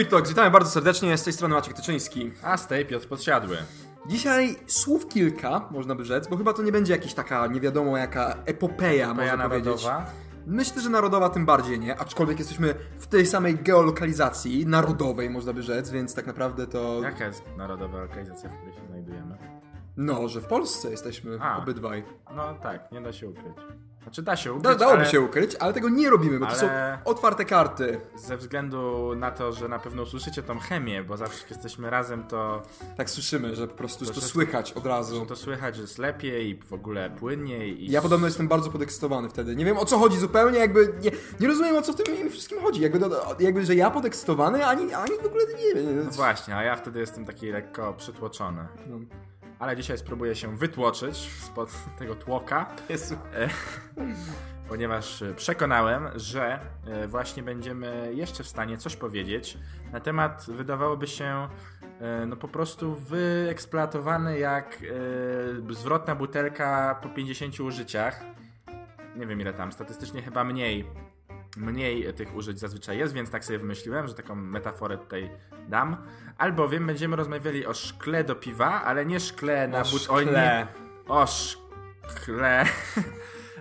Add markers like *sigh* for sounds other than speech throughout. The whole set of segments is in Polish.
Beer Talks, witamy bardzo serdecznie, z tej strony Maciek Tyczyński. A z tej Piotr Podsiadły. Dzisiaj słów kilka, można by rzec, bo chyba to nie będzie jakaś taka nie wiadomo jaka epopeja, Moja można powiedzieć. Myślę, że narodowa tym bardziej nie, aczkolwiek jesteśmy w tej samej geolokalizacji, narodowej można by rzec, więc tak naprawdę to... Jaka jest narodowa lokalizacja, w której się znajdujemy? No, że w Polsce jesteśmy A. obydwaj. No tak, nie da się ukryć. Znaczy da się ukryć, Da, dałoby ale się ukryć, ale tego nie robimy, bo to są Ale- otwarte karty. ze względu na to, że na pewno usłyszycie tą chemię, bo zawsze jak jesteśmy razem, to, Tak słyszymy, że po prostu to że- słychać od razu. że to słychać, że jest lepiej i w ogóle płynniej. I... Ja podobno jestem bardzo podekscytowany wtedy. Nie wiem o co chodzi zupełnie, jakby nie, nie rozumiem o co w tym wszystkim chodzi. Jakby, jakby że ja podekscytowany, ani, ani w ogóle nie wiem. No właśnie, a ja wtedy jestem taki lekko przytłoczony. No. Ale dzisiaj spróbuję się wytłoczyć spod *laughs* tego tłoka. Jezu. *laughs* ponieważ e, przekonałem, że e, właśnie będziemy jeszcze w stanie coś powiedzieć na temat, wydawałoby się, e, no po prostu wyeksploatowany jak e, zwrotna butelka po 50 użyciach. Nie wiem ile tam, statystycznie chyba mniej. Mniej tych użyć zazwyczaj jest, więc tak sobie wymyśliłem, że taką metaforę tutaj dam. Albowiem będziemy rozmawiali o szkle do piwa, ale nie szkle na O but- szkle. O szkle. *laughs*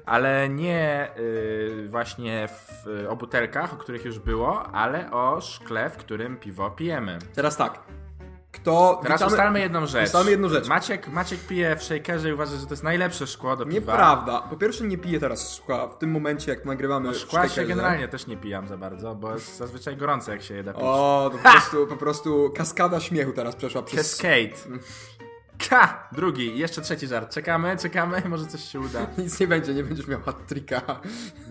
Ale nie y, właśnie w, o butelkach, o których już było, ale o szkle, w którym piwo pijemy. Teraz tak. Kto. Teraz witamy- ustalmy jedną rzecz. ustalmy jedną rzecz. Maciek, Maciek pije w shakerze i uważa, że to jest najlepsze szkło do piwa. Nieprawda. Po pierwsze nie piję teraz szkła w tym momencie, jak nagrywamy No, szkła się generalnie też nie pijam za bardzo, bo jest zazwyczaj gorące jak się je da pić. O, to po prostu, po prostu kaskada śmiechu teraz przeszła przez... Cascade. Ka! Drugi, jeszcze trzeci żart. Czekamy, czekamy, *laughs* może coś się uda. Nic nie będzie, nie będziesz miał hat-tricka.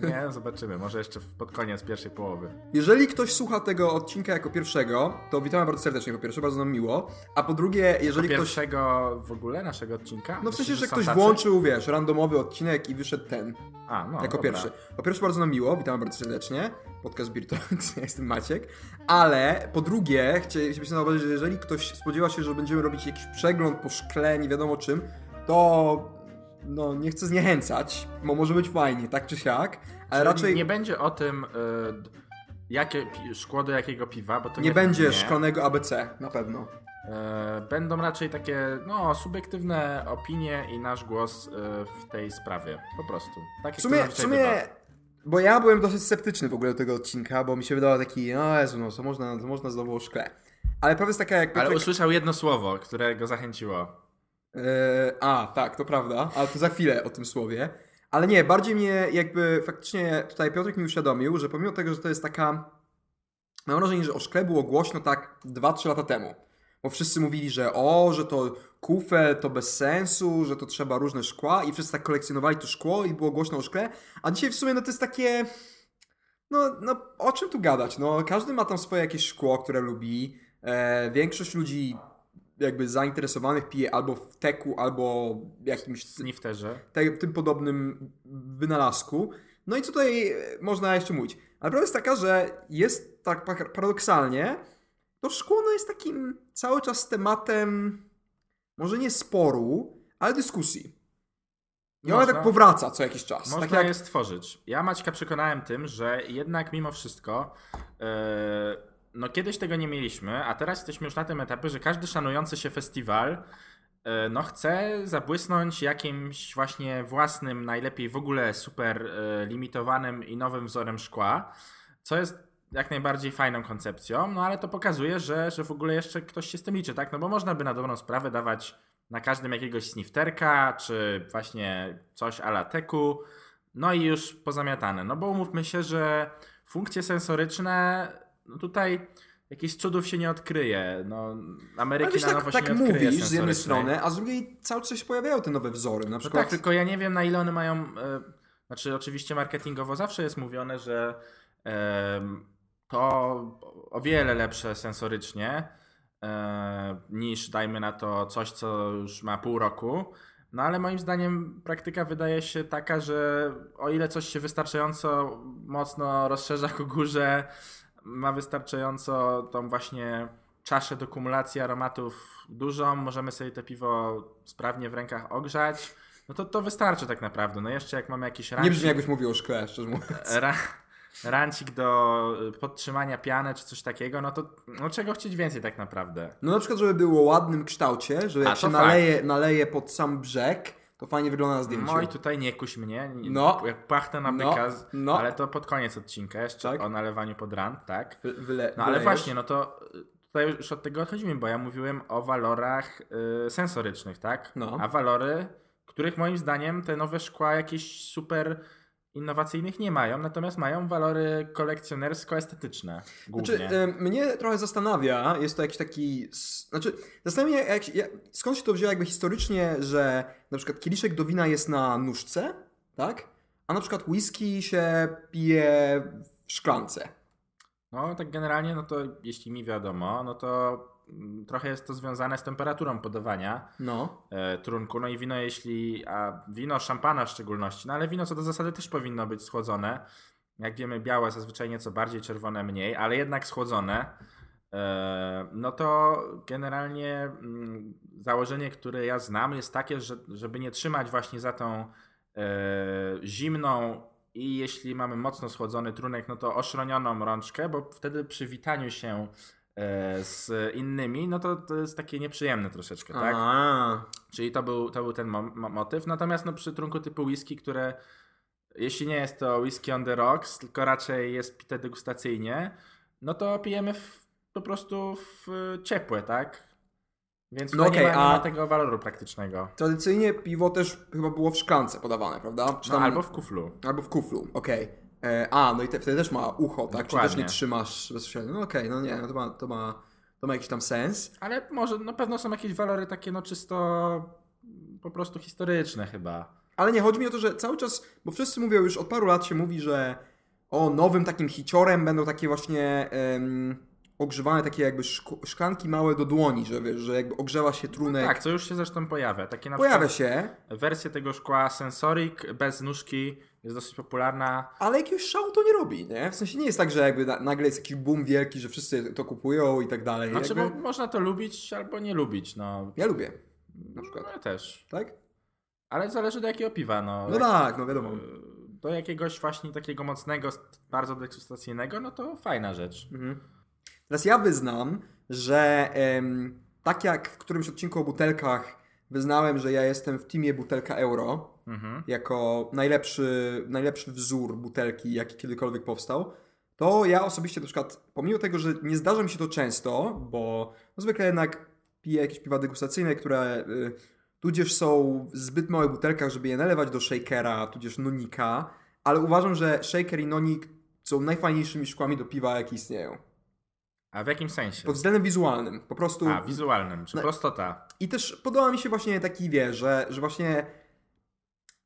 Nie, no zobaczymy. Może jeszcze pod koniec pierwszej połowy. Jeżeli ktoś słucha tego odcinka jako pierwszego, to witamy bardzo serdecznie po pierwsze, bardzo nam miło. A po drugie, jeżeli ktoś... Pierwszego w ogóle naszego odcinka? No w sensie, że są ktoś tacy? włączył, wiesz, randomowy odcinek i wyszedł ten, A, no, jako dobra. pierwszy. Po pierwsze, bardzo nam miło, witamy bardzo serdecznie. Podcast Beer Talks, *laughs* ja jestem Maciek. Ale po drugie, chcielibyśmy zauważyć, że jeżeli ktoś spodziewa się, że będziemy robić jakiś przegląd po szkle, nie wiadomo czym, to no nie chcę zniechęcać, bo może być fajnie, tak czy siak, ale Czyli raczej Nie nie, będzie o tym, y, jakie szkło do jakiego piwa, bo to nie, będzie nie. szklanego ABC, na pewno. Y, Będą raczej takie, no, subiektywne opinie i nasz głos y, w tej sprawie. Po prostu. Tak W sumie, w sumie bo ja byłem dosyć sceptyczny w ogóle do tego odcinka, bo mi się wydawał taki, no Jezu, no to można, to można znowu o szkle. Ale prawda jest taka, jak Ale Piotrek- usłyszał jedno słowo, które go zachęciło. Eee, a, tak, to prawda, ale to za chwilę o tym słowie. Ale nie, bardziej mnie jakby faktycznie tutaj Piotrek mi uświadomił, że pomimo tego, że to jest taka. Mam wrażenie, że o szkle było głośno tak 2-3 lata temu. Bo wszyscy mówili, że o, że to kufel to bez sensu, że to trzeba różne szkła i wszyscy tak kolekcjonowali to szkło i było głośno o szkle. A dzisiaj w sumie no to jest takie. No, no o czym tu gadać? No, każdy ma tam swoje jakieś szkło, które lubi. E, większość ludzi jakby zainteresowanych pije albo w teku, albo jakimś Snifterze. te, tym podobnym wynalazku. No i co tutaj e, można jeszcze mówić? Ale prawda jest taka, że jest tak pa- paradoksalnie, to szkło no jest takim cały czas tematem może nie sporu, ale dyskusji. I ona tak powraca co jakiś czas. Można tak jak je stworzyć. Ja Maćka przekonałem tym, że jednak mimo wszystko e, no kiedyś tego nie mieliśmy, a teraz jesteśmy już na tym etapie, że każdy szanujący się festiwal e, no chce zabłysnąć jakimś właśnie własnym, najlepiej w ogóle super e, limitowanym i nowym wzorem szkła, co jest jak najbardziej fajną koncepcją, no ale to pokazuje, że, że w ogóle jeszcze ktoś się z tym liczy, tak? No bo można by na dobrą sprawę dawać na każdym jakiegoś snifterka, czy właśnie coś ala teku, no i już pozamiatane. No bo umówmy się, że funkcje sensoryczne, no tutaj jakichś cudów się nie odkryje. No, Ameryki wiesz, na nowo tak, się tak nie odkryje mówisz z jednej strony, a z drugiej cały czas się pojawiają te nowe wzory. Na No przykład tak, tylko ja nie wiem na ile one mają. E, znaczy, oczywiście marketingowo zawsze jest mówione, że to o wiele lepsze sensorycznie e, niż dajmy na to coś, co już ma pół roku. No ale moim zdaniem praktyka wydaje się taka, że o ile coś się wystarczająco mocno rozszerza ku górze, ma wystarczająco tą właśnie czaszę do kumulacji aromatów dużą, możemy sobie to piwo sprawnie w rękach ogrzać, no to to wystarczy tak naprawdę. No jeszcze jak mamy jakiś nie ranking, brzmi jakbyś mówił o szkle, szczerze mówiąc. ra, rancik do y, podtrzymania piany czy coś takiego, no to no czego chcieć więcej tak naprawdę. No na przykład, żeby było ładnym kształcie, że jak się fakt. naleje, naleje pod sam brzeg, to fajnie wygląda na zdjęciu. No i tutaj nie kuś mnie, nie- No. jak płachtę na No, byka, z- no. ale to pod koniec odcinka jeszcze Tak. o nalewaniu pod rant, tak? Wy, wyle, No ale wylejesz. właśnie, no to y, tutaj już od tego odchodzimy, bo ja mówiłem o walorach y, sensorycznych, tak? No. A walory, których moim zdaniem te nowe szkła jakieś super innowacyjnych nie mają, natomiast mają walory kolekcjonersko-estetyczne głównie. Znaczy, mnie trochę zastanawia, jest to jakiś taki. Znaczy, zastanawia mnie, jak, jak, skąd się to wzięło jakby historycznie, że na przykład kieliszek do wina jest na nóżce, tak? A na przykład whisky się pije w szklance. No tak generalnie, no to jeśli mi wiadomo, no to trochę jest to związane z temperaturą podawania No. e, trunku. No i wino, jeśli, a wino szampana w szczególności, no ale wino co do zasady też powinno być schłodzone. Jak wiemy, białe zazwyczaj nieco bardziej, czerwone mniej, ale jednak schłodzone. E, no to generalnie mm, założenie, które ja znam, jest takie, że żeby nie trzymać właśnie za tą e, zimną i jeśli mamy mocno schłodzony trunek, no to oszronioną rączkę, bo wtedy przy witaniu się z innymi, no to to jest takie nieprzyjemne troszeczkę, tak? A, Czyli to był, to był ten mo- mo- motyw. Natomiast no, przy trunku typu whisky, które jeśli nie jest to whisky on the rocks, tylko raczej jest pite degustacyjnie, no to pijemy w, po prostu w y, ciepłe, tak? Więc No no okej, nie, ma, nie ma tego waloru praktycznego. tradycyjnie piwo też chyba było w szklance podawane, prawda? No, tam- albo w kuflu. Albo w kuflu, okej. E, A, no i te, wtedy też ma ucho, tak? Czy też Dokładnie. nie trzymasz bezpośrednio? No okej, no nie, no to ma, to, ma, to ma jakiś tam sens. Ale może, no pewno są jakieś walory takie no czysto po prostu historyczne chyba. Ale nie, chodzi mi o to, że cały czas, bo wszyscy mówią, już od paru lat się mówi, że o nowym takim hiciorem będą takie właśnie ogrzewane takie jakby szk- szklanki małe do dłoni, że wiesz, że jakby ogrzewa się trunek. Tak, co już się zresztą pojawia. Takie na Pojawia się, wersja tego szkła Sensoric bez nóżki jest dosyć popularna. ale jakiegoś szału to nie robi, nie? W sensie nie jest tak, że jakby na, nagle jest jakiś boom wielki, że wszyscy to kupują i tak dalej. Znaczy, jakby... bo można to lubić albo nie lubić, no. Ja lubię, na przykład, No ja też. tak? Ale zależy do jakiego piwa, no. No Jak- tak, no wiadomo. Do jakiegoś właśnie takiego mocnego, bardzo degustacyjnego, no to fajna rzecz. Mhm. Teraz ja wyznam, że em, tak jak w którymś odcinku o butelkach wyznałem, że ja jestem w teamie butelka euro, Mhm. jako najlepszy, najlepszy wzór butelki, jaki kiedykolwiek powstał, to ja osobiście na przykład, pomimo tego, że nie zdarza mi się to często, bo no zwykle jednak piję jakieś piwa degustacyjne, które y, tudzież są w zbyt małych butelkach, żeby je nalewać do shakera, tudzież nonika, ale uważam, że shaker i nonik są najfajniejszymi szkłami do piwa, jakie istnieją. A w jakim sensie? Pod względem wizualnym. Po prostu. A, wizualnym, czy No- prostota. I też podoba mi się właśnie taki, wie, że, że właśnie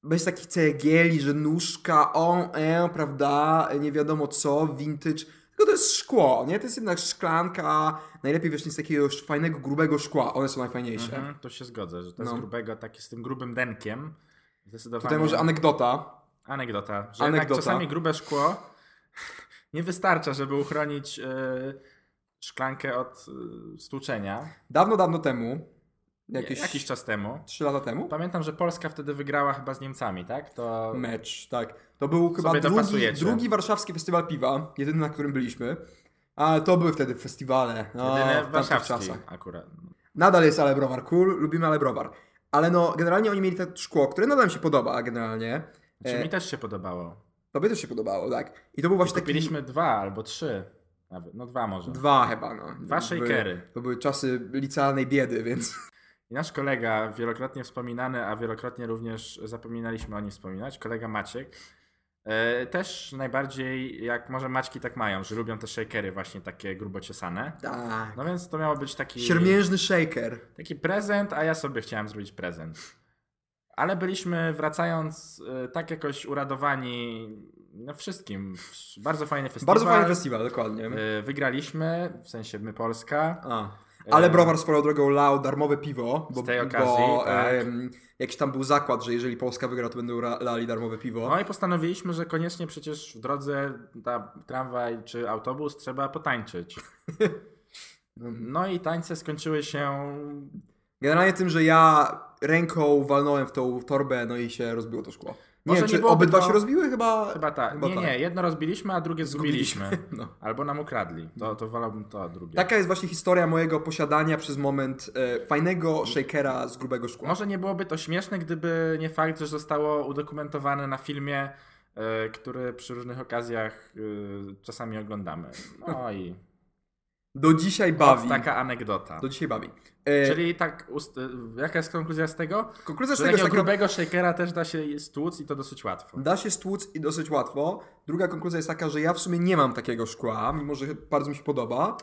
bez takich cegieli, że nóżka, o, e, prawda, nie wiadomo co, vintage. Tylko to jest szkło, nie? To jest jednak szklanka, najlepiej wiesz, z takiego fajnego, grubego szkła. One są najfajniejsze. Mhm, to się zgodzę, że to jest No. grubego, takie z tym grubym denkiem. Zdecydowanie. Tutaj może anegdota. Anegdota, że Anegdota. czasami grube szkło *laughs* nie wystarcza, żeby uchronić e, szklankę od e, stłuczenia. Dawno, dawno temu, Jakieś... Jakiś czas temu. 3 lata temu, Pamiętam, że Polska wtedy wygrała chyba z Niemcami, tak? To mecz, tak. To był chyba drugi, drugi warszawski festiwal piwa, jedyny na którym byliśmy. Ale to były wtedy festiwale. No, jedyny w tamtych warszawski czasach. akurat. Nadal jest Ale Browar cool, lubimy Ale Browar. Ale no, generalnie oni mieli to szkło, które nadal mi się podoba generalnie. Znaczy, E, mi też się podobało. Tobie też się podobało, tak? I to był właśnie taki... Kupiliśmy dwa albo trzy. Nawet. No dwa może. Dwa chyba, no. Dwa shakery. To były czasy licealnej biedy, więc... I nasz kolega, wielokrotnie wspominany, a wielokrotnie również zapominaliśmy o nim wspominać, kolega Maciek, e, też najbardziej, jak może Maćki tak mają, że lubią te shakery właśnie takie grubo ciosane. Tak. No więc to miało być taki, Siermiężny shaker. taki prezent, a ja sobie chciałem zrobić prezent. Ale byliśmy, wracając, e, tak jakoś uradowani no wszystkim. Bardzo fajny festiwal. Bardzo fajny festiwal, dokładnie. E, Wygraliśmy, w sensie my Polska. A. Ale E, Browar swoją drogą lał darmowe piwo, bo, Z tej okazji, bo tak. jakiś tam był zakład, że jeżeli Polska wygra, to będą lali darmowe piwo. No i postanowiliśmy, że koniecznie przecież w drodze na tramwaj czy autobus trzeba potańczyć. *laughs* No i tańce skończyły się. Generalnie tym, że ja ręką walnąłem w tą torbę, no i się rozbiło to szkło. Nie Może wiem, nie czy obydwa to- się rozbiły? Chyba, Chyba tak. Chyba nie, tak. nie, jedno rozbiliśmy, a drugie zgubiliśmy. *laughs* No. Albo nam ukradli. To, to wolałbym to drugie. Taka jest właśnie historia mojego posiadania przez moment e, fajnego shakera z grubego szkła. Może nie byłoby to śmieszne, gdyby nie fakt, że zostało udokumentowane na filmie, e, który przy różnych okazjach e, czasami oglądamy. No i Do dzisiaj bawi. taka anegdota. Do dzisiaj bawi. E, Czyli tak, ust- jaka jest konkluzja z tego? konkluzja z tego jest taka, grubego shakera też da się stłuc i to dosyć łatwo. da się stłuc i dosyć łatwo. Druga konkluzja jest taka, że ja w sumie nie mam takiego szkła, mimo że bardzo mi się podoba.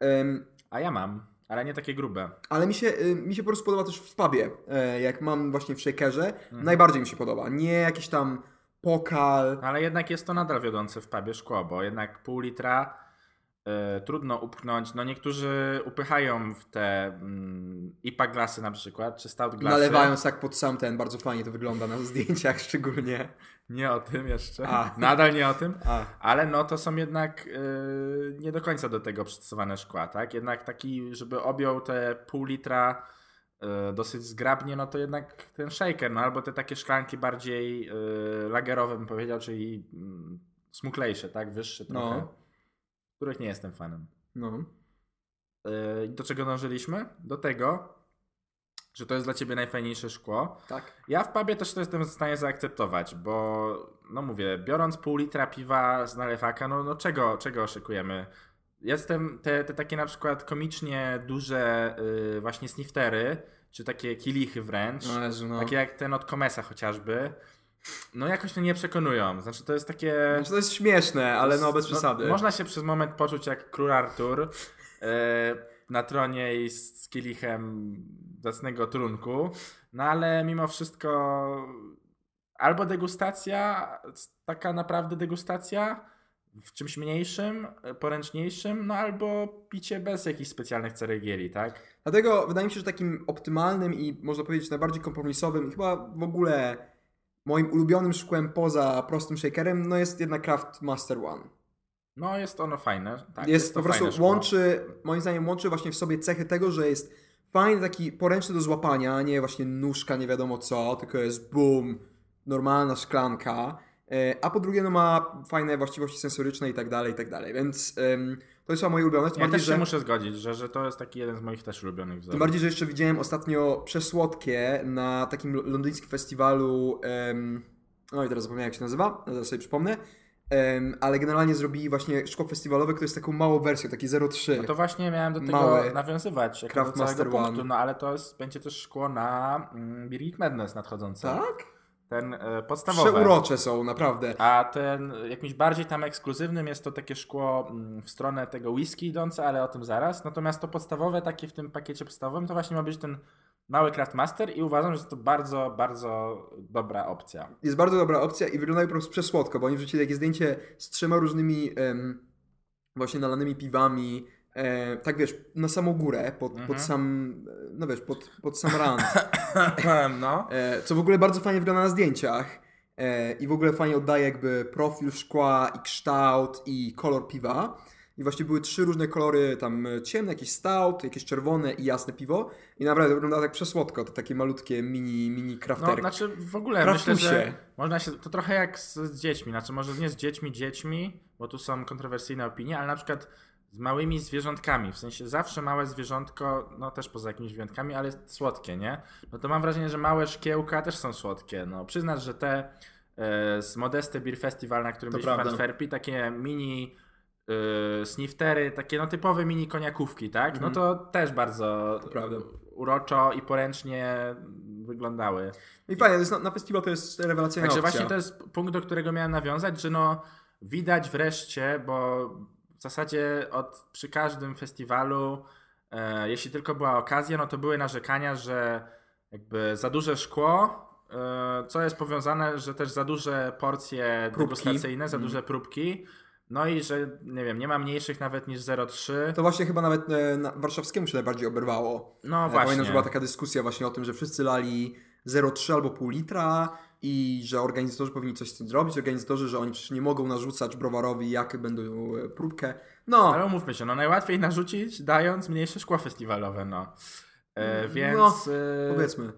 Em, A ja mam, ale nie takie grube. ale mi się, y, mi się po prostu podoba też w pubie, e, jak mam właśnie w shakerze. Mhm. Najbardziej mi się podoba. Nie jakiś tam pokal. Ale jednak jest to nadal wiodące w pubie szkło, bo jednak pół litra trudno upchnąć. No niektórzy upychają w te mm, IPA glasy na przykład, czy stout glasy. Nalewając tak pod sam ten, bardzo fajnie to wygląda na zdjęciach *laughs* szczególnie. Nie o tym jeszcze. A. *laughs* Nadal nie o tym. A, Ale no to są jednak e, nie do końca do tego przystosowane szkła, tak? Jednak taki, żeby objął te pół litra e, dosyć zgrabnie, no to jednak ten shaker, no albo te takie szklanki bardziej e, lagerowe bym powiedział, czyli mm, smuklejsze, tak? Wyższe trochę. No. Których nie jestem fanem. no. E, do czego dążyliśmy? Do tego, że to jest dla ciebie najfajniejsze szkło. Tak. Ja w pubie też to jestem w stanie zaakceptować, bo no mówię, biorąc pół litra piwa z nalewaka, no, no czego, czego oczekujemy? Jestem te, te takie na przykład komicznie duże y, właśnie sniftery, czy takie kilichy wręcz, No, no. takie jak ten od Komesa chociażby, no jakoś mnie nie przekonują. Znaczy to jest takie... Znaczy, to jest śmieszne, ale no bez przesady. można się przez moment poczuć jak król Artur e, na tronie i z, z kielichem zacnego trunku, no ale mimo wszystko albo degustacja, taka naprawdę degustacja w czymś mniejszym, e, poręczniejszym, no albo picie bez jakichś specjalnych ceregieli, tak? Dlatego wydaje mi się, że takim optymalnym i można powiedzieć najbardziej kompromisowym, i chyba w ogóle moim ulubionym szkłem poza prostym shakerem, no jest jednak Craft Master One. No jest ono fajne. Tak, jest, to po prostu szkło. łączy, moim zdaniem łączy właśnie w sobie cechy tego, że jest fajny, taki poręczny do złapania, a nie właśnie nóżka, nie wiadomo co, tylko jest boom, normalna szklanka. E, A po drugie, no ma fajne właściwości sensoryczne i tak dalej, i tak dalej. Więc to jest moje ulubione. Tym Ja bardziej, też się że, muszę zgodzić, że, że to jest taki jeden z moich też ulubionych wzorów. tym bardziej, że jeszcze widziałem ostatnio przesłodkie na takim londyńskim festiwalu. em, no i teraz zapomniałem, jak się nazywa, zaraz sobie przypomnę. Ale generalnie zrobili właśnie szkło festiwalowe, które jest taką małą wersją, taki 0,3. No to właśnie miałem do tego nawiązywać Craft Master punktu, One. no ale to jest, będzie też szkło na mm, Geek Madness nadchodzące. Tak? Ten e, podstawowy. Przeurocze są, naprawdę. A ten jakimś bardziej tam ekskluzywnym jest to takie szkło mm, w stronę tego whisky idące, ale o tym zaraz. Natomiast to podstawowe, takie w tym pakiecie podstawowym, to właśnie ma być ten mały Craft Master i uważam, że to bardzo, bardzo dobra opcja. Jest bardzo dobra opcja i wyglądają po prostu przesłodko, bo oni wrzucili takie zdjęcie z trzema różnymi em, właśnie nalanymi piwami. E, tak wiesz, na samą górę, pod, Mhm. pod sam, no wiesz, pod, pod sam rand. *coughs* no. E, co w ogóle bardzo fajnie wygląda na zdjęciach. E, I w ogóle fajnie oddaje jakby profil szkła i kształt i kolor piwa. I właśnie były trzy różne kolory, tam e, ciemne, jakieś stout, jakieś czerwone i jasne piwo. I naprawdę wygląda tak przesłodko, to takie malutkie mini, mini No, crafterki. znaczy w ogóle Kraftusie. myślę, że można się, to trochę jak z, z dziećmi, znaczy może nie z dziećmi, dziećmi, bo tu są kontrowersyjne opinie, ale na przykład z małymi zwierzątkami, w sensie zawsze małe zwierzątko, no też poza jakimiś wyjątkami, ale słodkie, nie? No to mam wrażenie, że małe szkiełka też są słodkie, no przyznasz, że te e, z Modeste Beer Festival, na którym To byliśmy w. Antwerpii, takie mini e, sniftery, takie no typowe mini koniakówki, tak? No Mhm. to też bardzo To prawda. uroczo i poręcznie wyglądały. I fajnie, jest na, na festiwal to jest rewelacyjna Także opcja. właśnie to jest punkt, do którego miałem nawiązać, że no widać wreszcie, bo w zasadzie od, przy każdym festiwalu, e, jeśli tylko była okazja, no to były narzekania, że jakby za duże szkło, e, co jest powiązane, że też za duże porcje Próbki. degustacyjne, za Mm. duże próbki, no i że nie wiem, nie ma mniejszych nawet niż 0,3. To właśnie chyba nawet e, warszawskiemu się najbardziej oberwało. No właśnie. Pamiętam, że była taka dyskusja właśnie o tym, że wszyscy lali 0,3 albo pół litra i że organizatorzy powinni coś z tym zrobić. Organizatorzy, że oni przecież nie mogą narzucać browarowi, jak będą e, próbkę. No, Ale umówmy się, no najłatwiej narzucić, dając mniejsze szkło festiwalowe, no. E, No, więc... e, powiedzmy.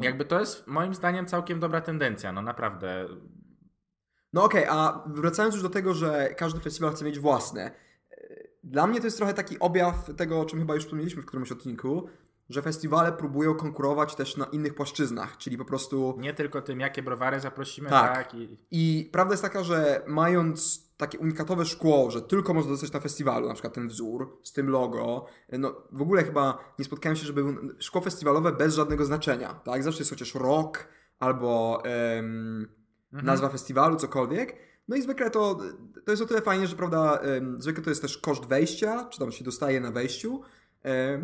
Jakby to jest moim zdaniem całkiem dobra tendencja, no naprawdę. No okej, a wracając już do tego, że każdy festiwal chce mieć własne. e, Dla mnie to jest trochę taki objaw tego, o czym chyba już wspomnieliśmy w którymś odcinku, że festiwale próbują konkurować też na innych płaszczyznach, czyli po prostu... Nie tylko tym, jakie browary zaprosimy, Tak. tak, i I prawda jest taka, że mając takie unikatowe szkło, że tylko można dostać na festiwalu, na przykład ten wzór z tym logo, no w ogóle chyba nie spotkałem się, żeby szkło festiwalowe bez żadnego znaczenia, tak? Zawsze jest chociaż rok albo em, Mhm. nazwa festiwalu, cokolwiek. No i zwykle to, to jest o tyle fajnie, że prawda, em, zwykle to jest też koszt wejścia, czy tam się dostaje na wejściu.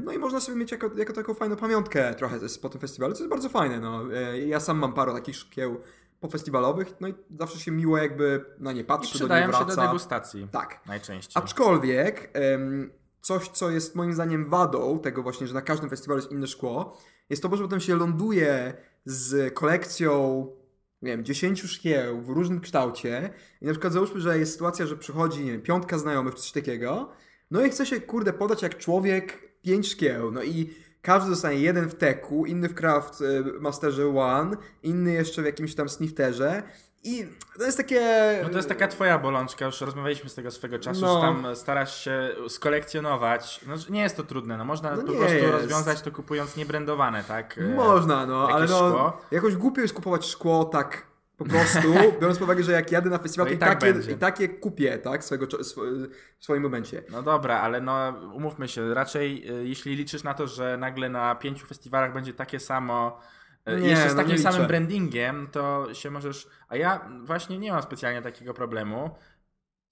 No i można sobie mieć jako, jako taką fajną pamiątkę trochę po tym festiwalu, co jest bardzo fajne. No. E, Ja sam mam parę takich szkieł pofestiwalowych, no i zawsze się miło jakby na nie I patrzy, do przydają nie się do wraca. degustacji Tak. najczęściej. Aczkolwiek coś, co jest moim zdaniem wadą tego właśnie, że na każdym festiwalu jest inne szkło, jest to, że potem się ląduje z kolekcją, nie wiem, 10 szkieł w różnym kształcie i na przykład załóżmy, że jest sytuacja, że przychodzi nie wiem, piątka znajomych czy coś takiego, no i chce się, kurde, podać jak człowiek pięć szkieł, no i każdy dostanie jeden w teku, inny w Craft y, Masterze One, inny jeszcze w jakimś tam snifterze i to jest takie... No to jest taka twoja bolączka, już rozmawialiśmy z tego swego czasu, No. że tam starasz się skolekcjonować. No, nie jest to trudne, no można No po prostu jest. rozwiązać to kupując niebrandowane, tak? E, Można, no, ale no, szkło. jakoś głupio jest kupować szkło tak po prostu, *laughs* biorąc pod uwagę, że jak jadę na festiwal, No to i tak takie, i takie kupię, tak, swego, w swoim momencie. No dobra, ale no umówmy się, raczej e, jeśli liczysz na to, że nagle na pięciu festiwalach będzie takie samo, e, Nie, jeszcze z no takim nie samym brandingiem, to się możesz... A ja właśnie nie mam specjalnie takiego problemu.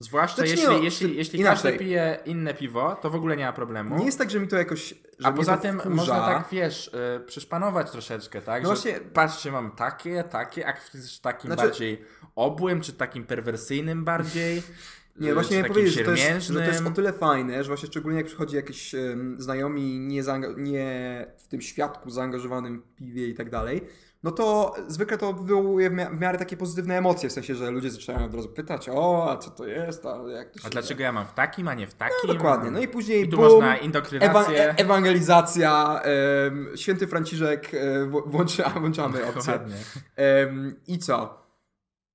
Zwłaszcza Znaczy jeśli, no, jeśli, jeśli inaczej. każdy pije inne piwo, to w ogóle nie ma problemu. Nie jest tak, że mi to jakoś, że A poza tym wkurza. można tak, wiesz, y, przyszpanować troszeczkę, tak? No właśnie- patrzcie, mam takie, takie, a chcesz takim Znaczy- bardziej obłym, czy takim perwersyjnym bardziej? *laughs* Nie, właśnie miałem powiedzieć, że to, jest, że to jest o tyle fajne, że właśnie szczególnie jak przychodzi jakiś em, znajomi nie, nie w tym świadku zaangażowanym w piwie i tak dalej, no to zwykle to wywołuje w, mia- w miarę takie pozytywne emocje, w sensie, że ludzie zaczynają od razu pytać, o, a co to jest, a jak to się... A dlaczego ja mam w takim, a nie w takim? No, dokładnie, no i później I tu bum, można Ewa- indoktrynację. e- ewangelizacja, em, święty Franciszek, włącza, włączamy opcję. Em, I co?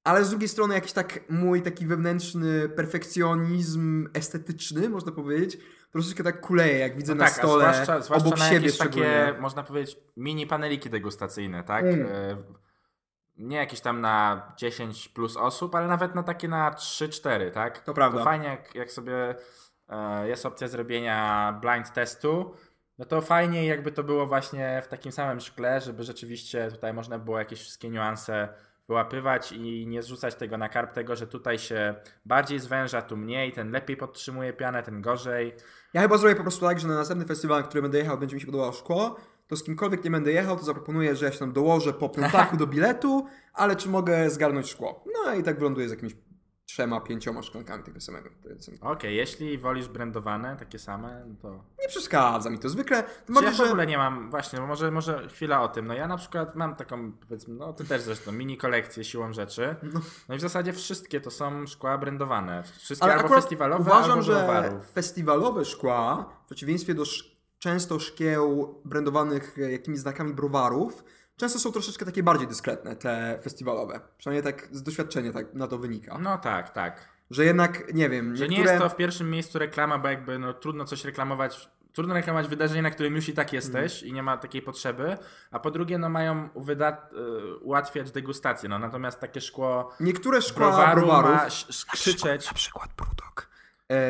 Ale z drugiej strony jakiś tak mój taki wewnętrzny perfekcjonizm estetyczny, można powiedzieć, troszeczkę tak kuleje, jak widzę No na tak, stole, zwłaszcza, zwłaszcza obok na siebie takie, można powiedzieć, mini paneliki degustacyjne, tak? Mm. Y, Nie jakieś tam na 10 plus osób, ale nawet na takie na 3-4, tak? To prawda. To fajnie, jak, jak sobie e, jest opcja zrobienia blind testu, no to fajnie jakby to było właśnie w takim samym szkle, żeby rzeczywiście tutaj można było jakieś wszystkie niuanse wyłapywać i nie zrzucać tego na karp tego, że tutaj się bardziej zwęża, tu mniej, ten lepiej podtrzymuje pianę, ten gorzej. Ja chyba zrobię po prostu tak, że na następny festiwal, na który będę jechał, będzie mi się podobało szkło, to z kimkolwiek nie będę jechał, to zaproponuję, że ja się tam dołożę po *laughs* piątaku do biletu, ale czy mogę zgarnąć szkło? No i tak wyląduję z jakimiś trzema, pięcioma szklankami tego samego. Okej, jeśli wolisz brandowane, takie same, no to... Nie przeszkadza mi to. Zwykle, ja w że... ogóle nie mam, właśnie, bo może, może chwila o tym. No ja na przykład mam taką, powiedzmy, no ty też zresztą, mini kolekcję siłą rzeczy. No i w zasadzie wszystkie to są szkła brandowane. Wszystkie Ale albo festiwalowe, uważam, albo że browarów. festiwalowe szkła, w przeciwieństwie do sz- często szkieł brandowanych e, jakimiś znakami browarów, często są troszeczkę takie bardziej dyskretne, te festiwalowe. Przynajmniej tak z doświadczenia tak na to wynika. No tak, tak. Że jednak, nie wiem, Że nie niektóre... jest to w pierwszym miejscu reklama, bo jakby no, trudno coś reklamować. Trudno reklamować wydarzenie, na którym już i tak jesteś Mhm. i nie ma takiej potrzeby, a po drugie no mają wyda- y, ułatwiać degustację, no natomiast takie szkło Niektóre szkła browaru browarów... ma krzyczeć, Na przykład Brudok.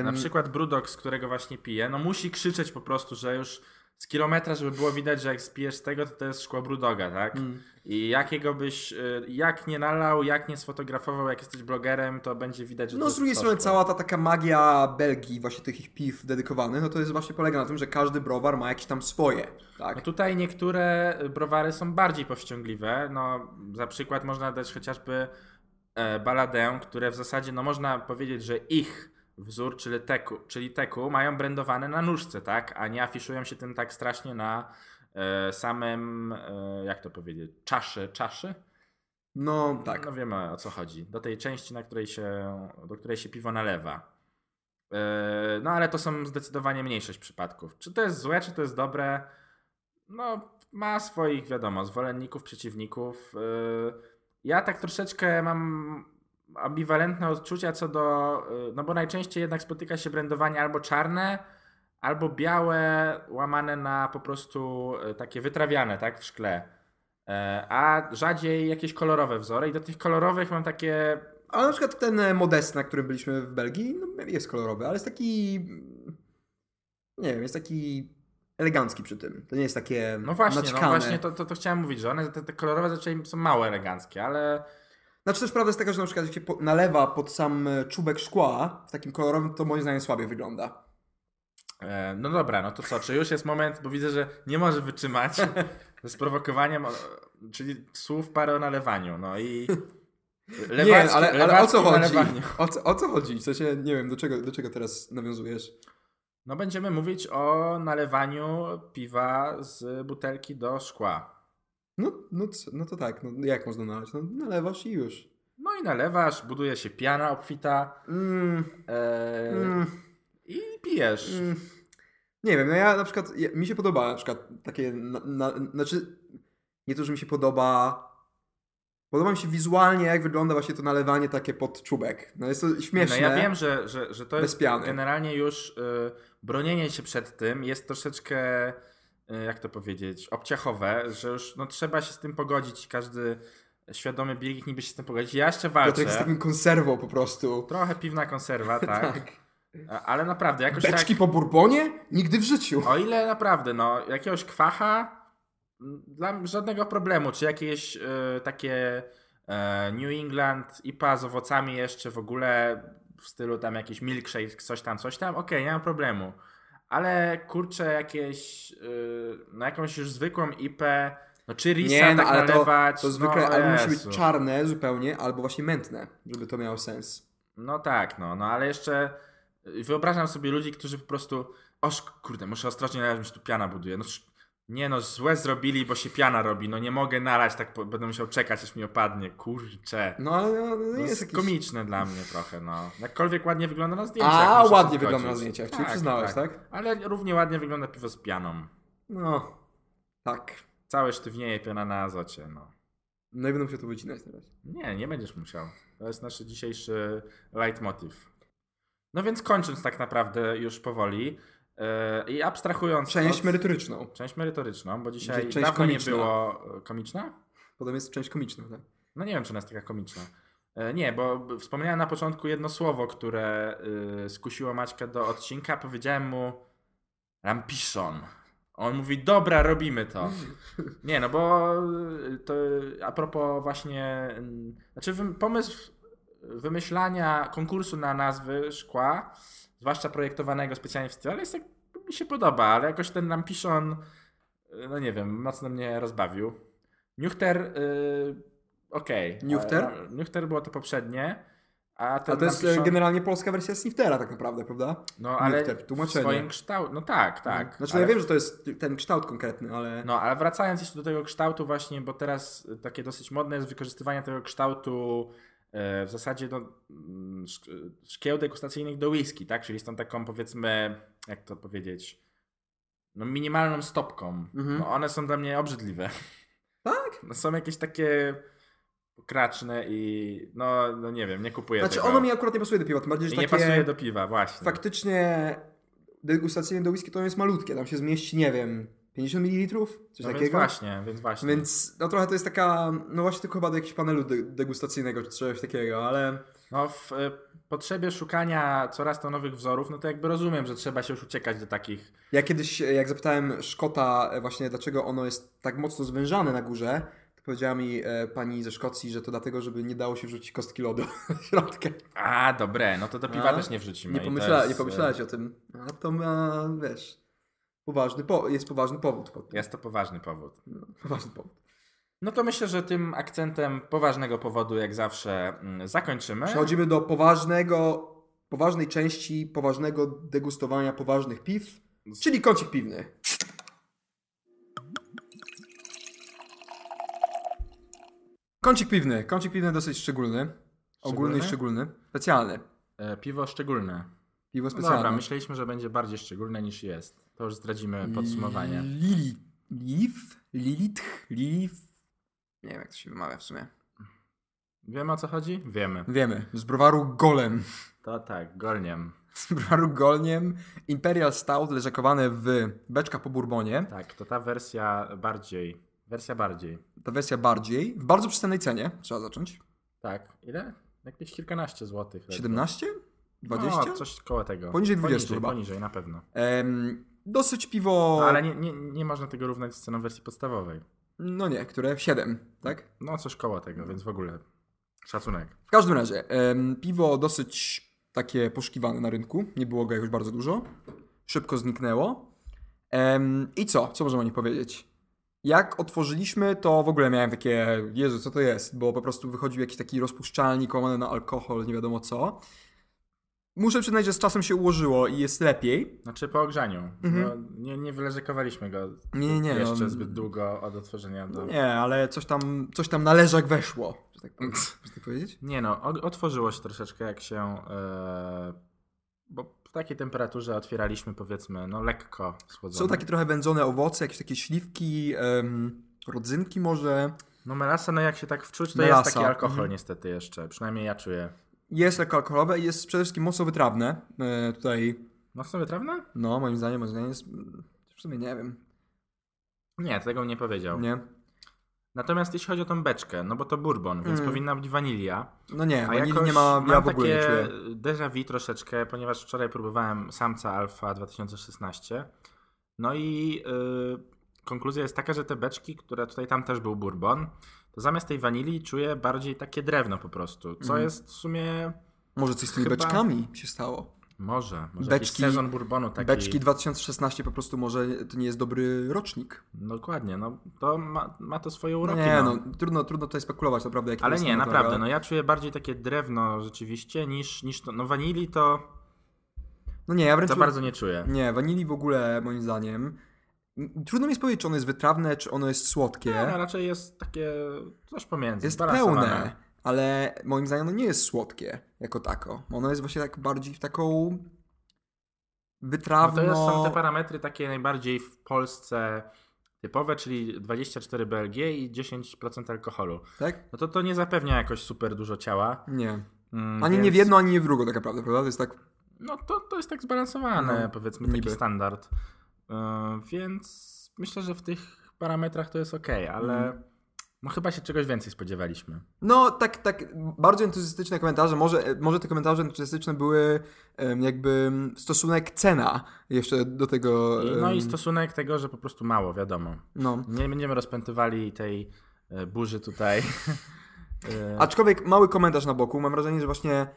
Na przykład Brudok, z którego właśnie piję, no musi krzyczeć po prostu, że już z kilometra, żeby było widać, że jak spijesz z tego, to to jest szkło Brudoga, tak? Mm. I jakiego byś, y, jak nie nalał, jak nie sfotografował, jak jesteś blogerem, to będzie widać, że No z drugiej strony szkło. cała ta taka magia Belgii, właśnie tych ich piw dedykowanych, no to jest właśnie polega na tym, że każdy browar ma jakieś tam swoje, tak? No tutaj niektóre browary są bardziej powściągliwe. No, za przykład można dać chociażby e, Baladę, które w zasadzie, no można powiedzieć, że ich wzór, czyli teku, czyli teku mają brandowane na nóżce, tak? A nie afiszują się tym tak strasznie na e, samym, e, jak to powiedzieć, czaszy, czaszy? No tak. No wiemy o co chodzi. Do tej części, na której się, do której się piwo nalewa. E, No ale to są zdecydowanie mniejszość przypadków. Czy to jest złe, czy to jest dobre? No ma swoich, wiadomo, zwolenników, przeciwników. Yy, Ja tak troszeczkę mam ambiwalentne odczucia co do, yy, no bo najczęściej jednak spotyka się brandowanie albo czarne, albo białe, łamane na po prostu yy, takie wytrawiane, tak, w szkle. Yy, A rzadziej jakieś kolorowe wzory i do tych kolorowych mam takie Ale na przykład ten e, Modest, na którym byliśmy w Belgii, no, jest kolorowy, ale jest taki. Nie wiem, jest taki elegancki przy tym. To nie jest takie. No właśnie, no właśnie to, to, to chciałem mówić, że one, te, te kolorowe zazwyczaj są mało eleganckie, ale Znaczy też prawda jest taka, że na przykład jak się nalewa pod sam e, czubek szkła w takim kolorowym, to moim zdaniem słabiej wygląda. e, no dobra, no to co, czy już jest moment, bo widzę, że nie może wytrzymać *laughs* ze sprowokowaniem, czyli słów parę o nalewaniu, no i lewacki, *laughs* nie, ale, ale o co chodzi? O co, o co chodzi? W sensie, nie wiem, do czego, do czego teraz nawiązujesz? No będziemy mówić o nalewaniu piwa z butelki do szkła. No, no, no to tak, no jak można nalać? No nalewasz i już. No i nalewasz, buduje się piana obfita Mm, e, mm, i pijesz. mm. Nie wiem, no ja na przykład, ja, mi się podoba na przykład takie, na, na, znaczy, nie to, że mi się podoba, podoba mi się wizualnie, jak wygląda właśnie to nalewanie takie pod czubek. No jest to No śmieszne. ja wiem, że, że, że to jest generalnie już y, bronienie się przed tym jest troszeczkę, jak to powiedzieć, obciachowe, że już no, trzeba się z tym pogodzić. Każdy świadomy biegik niby się z tym pogodzić. Ja jeszcze walczę. Piotrek jest takim konserwą po prostu. Trochę piwna konserwa, *laughs* tak. A- Ale naprawdę, jakoś Beczki tak... po bourbonie? Nigdy w życiu. O ile naprawdę, no, jakiegoś kwacha dla żadnego problemu. Czy jakieś y, takie e, New England IPA z owocami jeszcze w ogóle w stylu tam jakiś milkshake, coś tam, coś tam, okej, nie ma problemu. Ale kurczę, jakieś, y, no jakąś już zwykłą IPę, no czy risa Nie, no tak ale to, nalewać, to zwykle no, albo musi być czarne zupełnie, albo właśnie mętne, żeby to miało sens. No tak, no, no ale jeszcze y, wyobrażam sobie ludzi, którzy po prostu, oż kurde, muszę ostrożnie nalać, mi się tu piana buduje. No nie no, złe zrobili, bo się piana robi, no nie mogę nalać, tak po, będę musiał czekać, aż mi opadnie, kurczę. No ale no, no, nie jest jest jakiś... komiczne dla mnie trochę, no. Jakkolwiek ładnie wygląda na zdjęciach. A, ładnie wygląda na zdjęciach, czyli przyznałeś, tak? Ale równie ładnie wygląda piwo z pianą. No, tak. Całe sztywnieje piana na azocie, no. No i będę musiał to wycinać teraz. Nie, nie będziesz musiał. To jest nasz dzisiejszy leitmotiv. No więc kończąc tak naprawdę już powoli i abstrahując Część od... merytoryczną. Część merytoryczną, bo dzisiaj Część dawno komiczna. nie było... e, Komiczna? Potem jest część komiczna, tak? No nie wiem, czy ona jest taka komiczna. E, Nie, bo wspomniałem na początku jedno słowo, które skusiło Maćka do odcinka. Powiedziałem mu Rampiszon. On mówi, dobra, robimy to. *laughs* Nie, no bo to a propos właśnie, znaczy pomysł wymyślania konkursu na nazwy szkła, zwłaszcza projektowanego specjalnie w stylu, jest tak, mi się podoba, ale jakoś ten Rampiszon, y, no nie wiem, mocno mnie rozbawił. Nuchter, y, okej. Nuchter? A, Nuchter było to poprzednie, a ten A to jest e, generalnie polska wersja Sniftera tak naprawdę, prawda? no ale Nuchter, w swoim kształcie, no tak, tak. Znaczy ale... ja wiem, że to jest ten kształt konkretny, ale... No, ale wracając jeszcze do tego kształtu właśnie, bo teraz takie dosyć modne jest wykorzystywanie tego kształtu w zasadzie do mm, szk- szkieł degustacyjnych do whisky, tak? Czyli z tą taką powiedzmy, jak to powiedzieć, no minimalną stopką. Mhm. No, one są dla mnie obrzydliwe. Tak? No, są jakieś takie pokraczne i no, no nie wiem, nie kupuję Znaczy tego. ono mi akurat nie pasuje do piwa, tym bardziej, że I nie pasuje do piwa, właśnie. faktycznie degustacyjne do whisky to jest malutkie, tam się zmieści, nie wiem, 50 ml? Coś no więc takiego? właśnie, więc właśnie. Więc no trochę to jest taka, no właśnie tylko chyba do jakiegoś panelu de- degustacyjnego czy czegoś takiego, ale No, w e, potrzebie szukania coraz to nowych wzorów, no to jakby rozumiem, że trzeba się już uciekać do takich. ja kiedyś, e, jak zapytałem Szkota e, właśnie dlaczego ono jest tak mocno zwężane na górze, to powiedziała mi e, pani ze Szkocji, że to dlatego, żeby nie dało się wrzucić kostki lodu *laughs* w środkę. A, dobre, no to do piwa A? też nie wrzucimy. Nie, pomyślała, jest, nie pomyślałeś o tym. A to ma, wiesz, poważny po, jest poważny powód. Jest to poważny powód. No, poważny powód. No to myślę, że tym akcentem poważnego powodu, jak zawsze, mm, zakończymy. Przechodzimy do poważnego, poważnej części poważnego degustowania poważnych piw, czyli kącik piwny. Kącik piwny. Kącik piwny dosyć szczególny. Ogólny i Szczególny? Specjalny. E, Piwo szczególne. Piwo No specjalne. dobra, myśleliśmy, że będzie bardziej szczególne niż jest. To już zdradzimy podsumowanie. Lili. Lilith? Lilith? Lilith? Nie wiem, jak to się wymawia w sumie. Wiemy o co chodzi? Wiemy. Wiemy. Z browaru Golem. To tak, golniem. Z browaru Golniem. Imperial Stout leżakowane w beczkach po bourbonie. Tak, to ta wersja bardziej. Wersja bardziej. Ta wersja bardziej. W bardzo przystępnej cenie. Trzeba zacząć. Tak. Ile? Jakieś kilkanaście złotych. ledwo. 17? 20? No, coś koło tego. Poniżej 20 poniżej, chyba. Poniżej, na pewno. Em, dosyć piwo... No, ale nie, nie, nie można tego równać z ceną wersji podstawowej. No nie, które 7, tak? No, coś koło tego, więc w ogóle szacunek. W każdym razie, em, piwo dosyć takie poszukiwane na rynku. Nie było go jakoś bardzo dużo. Szybko zniknęło. Em, I co? Co możemy o nich powiedzieć? Jak otworzyliśmy, to w ogóle miałem takie, Jezu, co to jest? Bo po prostu wychodził jakiś taki rozpuszczalnik łamany na alkohol, nie wiadomo co. Muszę przyznać, że z czasem się ułożyło i jest lepiej. Znaczy po ogrzaniu. Mhm. No, nie, nie wyleżekowaliśmy go Nie, nie, jeszcze no, zbyt długo od otworzenia do... Nie, ale coś tam, coś tam na leżak weszło. Że tak, *laughs* że tak powiedzieć? Nie no, otworzyło się troszeczkę jak się... E, bo w takiej temperaturze otwieraliśmy powiedzmy, no lekko schłodzone. Są takie trochę wędzone owoce, jakieś takie śliwki, rodzynki może. No melasa, no jak się tak wczuć, to Melasa, jest taki alkohol mhm. niestety jeszcze. Przynajmniej ja czuję. Jest lekko alkoholowe i jest przede wszystkim mocno wytrawne. E, tutaj, Mocno wytrawne? no moim zdaniem, moim zdaniem jest, w sumie nie wiem, Nie, tego bym nie powiedział. nie? Natomiast jeśli chodzi o tą beczkę, no bo to bourbon, więc Mm. powinna być wanilia. No nie, A jakoś nie ma, ja mam w ogóle nie takie czuję. déjà vu troszeczkę, ponieważ wczoraj próbowałem samca Alfa 2016. No i y, konkluzja jest taka, że te beczki, które tutaj tam też był bourbon, to zamiast tej wanilii czuję bardziej takie drewno po prostu, co Mhm. jest w sumie Może coś z tymi chyba- beczkami się stało. może, może Beczki- sezon bourbonu taki. Beczki 2016 po prostu może to nie jest dobry rocznik. Dokładnie, no to ma, ma to swoje No uroki. nie, no. no trudno, trudno tutaj spekulować naprawdę. Jaki Ale nie, naprawdę, no ja czuję bardziej takie drewno rzeczywiście niż, niż to, no wanilii to No nie, ja wręcz... za bardzo nie czuję. Nie, wanilii w ogóle moim zdaniem. Trudno mi jest powiedzieć, czy ono jest wytrawne, czy ono jest słodkie. Nie, no, raczej jest takie coś pomiędzy. jest pełne, ale moim zdaniem ono nie jest słodkie jako tako. Ono jest właśnie tak bardziej w taką No wytrawno... to jest, są te parametry takie najbardziej w Polsce typowe, czyli 24 BLG i 10% alkoholu. Tak? No to to nie zapewnia jakoś super dużo ciała. Nie. Mm, Ani nie więc- w jedno, ani nie w drugo tak naprawdę, prawda? To jest tak... No to, to jest tak zbalansowane, No, powiedzmy, niby. taki standard. Yy, więc myślę, że w tych parametrach to jest ok, ale Mhm. no chyba się czegoś więcej spodziewaliśmy. No, tak, tak, bardzo entuzjastyczne komentarze. Może, może te komentarze entuzjastyczne były jakby stosunek cena jeszcze do tego... No i stosunek tego, że po prostu mało, wiadomo. No. Nie będziemy rozpętywali tej e, burzy tutaj. *laughs* E, Aczkolwiek mały komentarz na boku. Mam wrażenie, że właśnie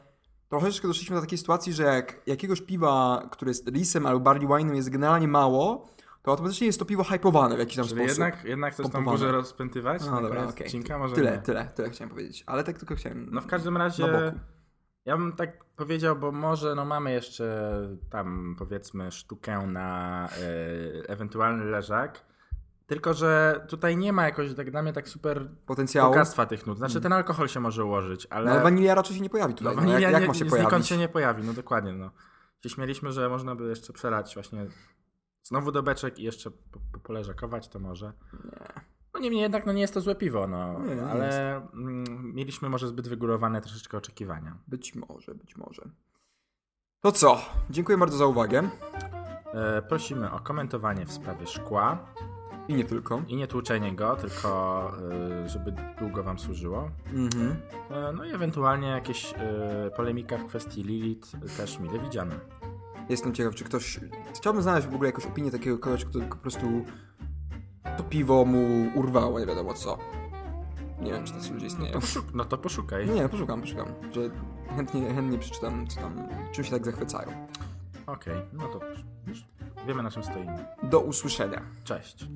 troszeczkę doszliśmy do takiej sytuacji, że jak jakiegoś piwa, które jest lisem albo barley wine'em jest generalnie mało, to automatycznie jest to piwo hypowane w jakiś tam Czyli sposób. jednak, jednak tą Pompowane. burzę rozpętywać? No dobra, odcinka? Może Tyle, nie. tyle, tyle chciałem powiedzieć. Ale tak tylko chciałem. No w każdym razie ja bym tak powiedział, bo może no mamy jeszcze tam powiedzmy sztukę na e, ewentualny leżak. Tylko, że tutaj nie ma jakoś tak dla mnie tak super Potencjału. bogactwa tych nut. Znaczy ten alkohol się może ułożyć, ale... No, ale wanilia raczej się nie pojawi No tutaj. No, wanilia jak, jak nie, ma się pojawić? się nie pojawi, no dokładnie. No. Się śmieliśmy, że można by jeszcze przelać właśnie znowu do beczek i jeszcze po, po, poleżakować, to może. Nie. No niemniej jednak no nie jest to złe piwo, no, Nie, nie ale mm, mieliśmy może zbyt wygórowane troszeczkę oczekiwania. Być może, być może. To co? Dziękuję bardzo za uwagę. E, prosimy o komentowanie w sprawie szkła I nie tylko. i nie tłuczenie go, tylko e, żeby długo wam służyło. Mhm. E, no i ewentualnie jakieś e, polemika w kwestii Lilith też mile widziane. Jestem ciekaw, czy ktoś... Chciałbym znaleźć w ogóle jakąś opinię takiego kogoś, kto po prostu to piwo mu urwało, nie wiadomo co. Nie wiem, czy tacy ludzie No istnieją. to, poszuk- no to poszukaj. Nie, poszukam, poszukam. Że chętnie, chętnie przeczytam, co tam, czym się tak zachwycają. Okej, no to już wiemy na czym stoimy. Do usłyszenia. Cześć.